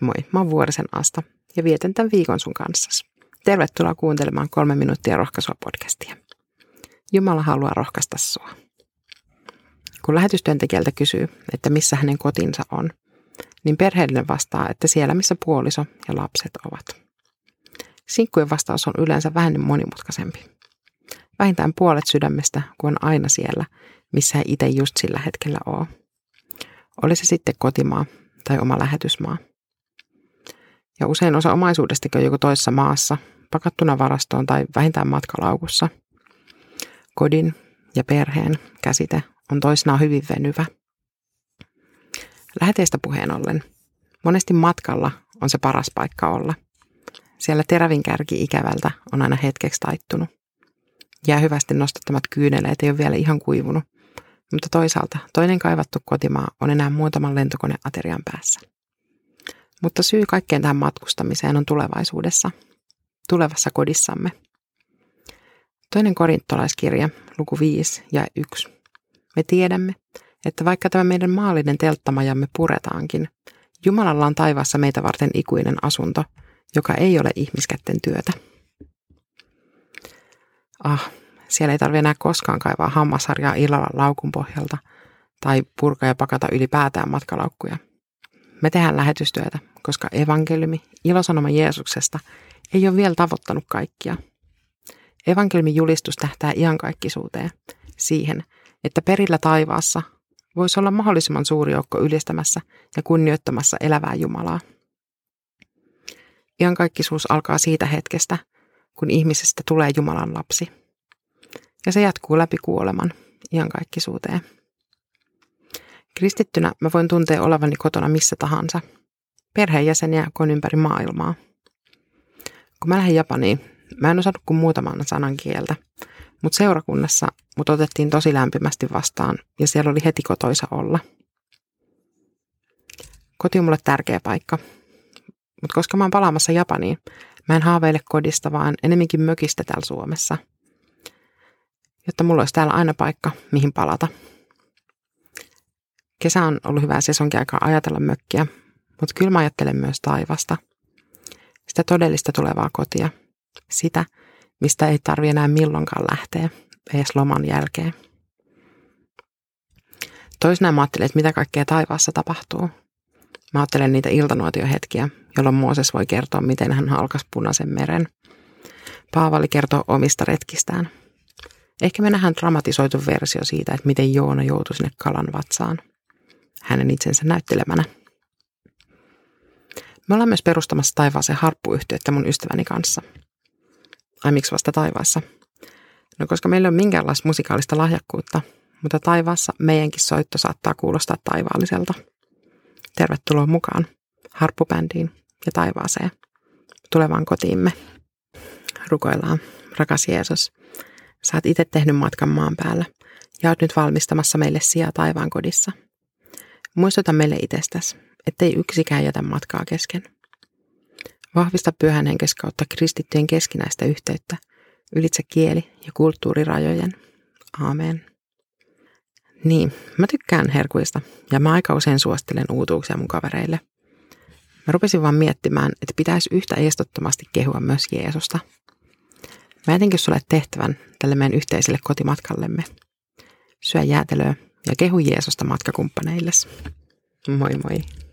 Moi, mä oon Vuorisen Asta ja vietän tämän viikon sun kanssa. Tervetuloa kuuntelemaan kolme minuuttia rohkaisua podcastia. Jumala haluaa rohkaista sua. Kun lähetystyöntekijältä kysyy, että missä hänen kotinsa on, niin perheellinen vastaa, että siellä missä puoliso ja lapset ovat. Sinkkujen vastaus on yleensä vähän monimutkaisempi. Vähintään puolet sydämestä, kun on aina siellä, missä ei itse just sillä hetkellä ole. Oli se sitten kotimaa tai oma lähetysmaa. Ja usein osa omaisuudestakin on joko toisessa maassa, pakattuna varastoon tai vähintään matkalaukussa. Kodin ja perheen käsite on toisinaan hyvin venyvä. Läheteistä puheen ollen, monesti matkalla on se paras paikka olla. Siellä terävin kärki ikävältä on aina hetkeksi taittunut. Jää hyvästi nostattamat kyyneleet ei ole vielä ihan kuivunut, mutta toisaalta toinen kaivattu kotimaa on enää muutaman lentokoneaterian päässä. Mutta syy kaikkeen tähän matkustamiseen on tulevaisuudessa, tulevassa kodissamme. Toinen korintolaiskirja, luku 5 ja 1. Me tiedämme, että vaikka tämä meidän maallinen telttamajamme puretaankin, Jumalalla on taivaassa meitä varten ikuinen asunto, joka ei ole ihmiskätten työtä. Ah, siellä ei tarvitse enää koskaan kaivaa hammasharjaa illalla laukun pohjalta tai purkaa ja pakata ylipäätään matkalaukkuja. Me tehdään lähetystyötä, koska evankeliumi, ilosanoma Jeesuksesta, ei ole vielä tavoittanut kaikkia. Evankeliumin julistus tähtää iankaikkisuuteen, siihen, että perillä taivaassa voisi olla mahdollisimman suuri joukko ylistämässä ja kunnioittamassa elävää Jumalaa. Iankaikkisuus alkaa siitä hetkestä, kun ihmisestä tulee Jumalan lapsi. Ja se jatkuu läpi kuoleman iankaikkisuuteen. Kristittynä mä voin tuntea olevani kotona missä tahansa. Perheenjäseniä kun ympäri maailmaa. Kun mä lähdin Japaniin, mä en osannut kuin muutaman sanan kieltä, mutta seurakunnassa mut otettiin tosi lämpimästi vastaan ja siellä oli heti kotoisa olla. Koti on mulle tärkeä paikka, mutta koska mä oon palaamassa Japaniin, mä en haaveile kodista, vaan enemminkin mökistä täällä Suomessa. Jotta mulla olisi täällä aina paikka, mihin palata. Kesä on ollut hyvää sesonkiaikaa ajatella mökkiä, mutta kyllä mä ajattelen myös taivasta. Sitä todellista tulevaa kotia. Sitä, mistä ei tarvi enää milloinkaan lähteä, edes loman jälkeen. Toisinaan mä ajattelen, että mitä kaikkea taivaassa tapahtuu. Mä ajattelen niitä iltanuotiohetkiä, jolloin Mooses voi kertoa, miten hän halkas punaisen meren. Paavali kertoo omista retkistään. Ehkä me nähdään dramatisoitu versio siitä, että miten Joona joutui sinne kalan vatsaan. Hänen itsensä näyttelemänä. Me ollaan myös perustamassa taivaaseen harppuyhtiötä mun ystäväni kanssa. Ai miksi vasta taivaassa? No koska meillä on minkäänlaista musikaalista lahjakkuutta, mutta taivaassa meidänkin soitto saattaa kuulostaa taivaalliselta. Tervetuloa mukaan harppubändiin ja taivaaseen, tulevaan kotiimme. Rukoillaan, rakas Jeesus, sä oot itse tehnyt matkan maan päällä ja oot nyt valmistamassa meille sijaa taivaan kodissa. Muistuta meille itsestäsi, ettei yksikään jätä matkaa kesken. Vahvista pyhän henkes kautta kristittyjen keskinäistä yhteyttä ylitse kieli- ja kulttuurirajojen. Aamen. Niin, mä tykkään herkuista ja mä aika usein suosittelen uutuuksia mun kavereille. Mä rupesin vaan miettimään, että pitäisi yhtä estottomasti kehua myös Jeesusta. Mä etenkin sulle tehtävän tälle meidän yhteiselle kotimatkallemme. Syö jäätelöä ja kehu Jeesusta matkakumppaneilles. Moi moi!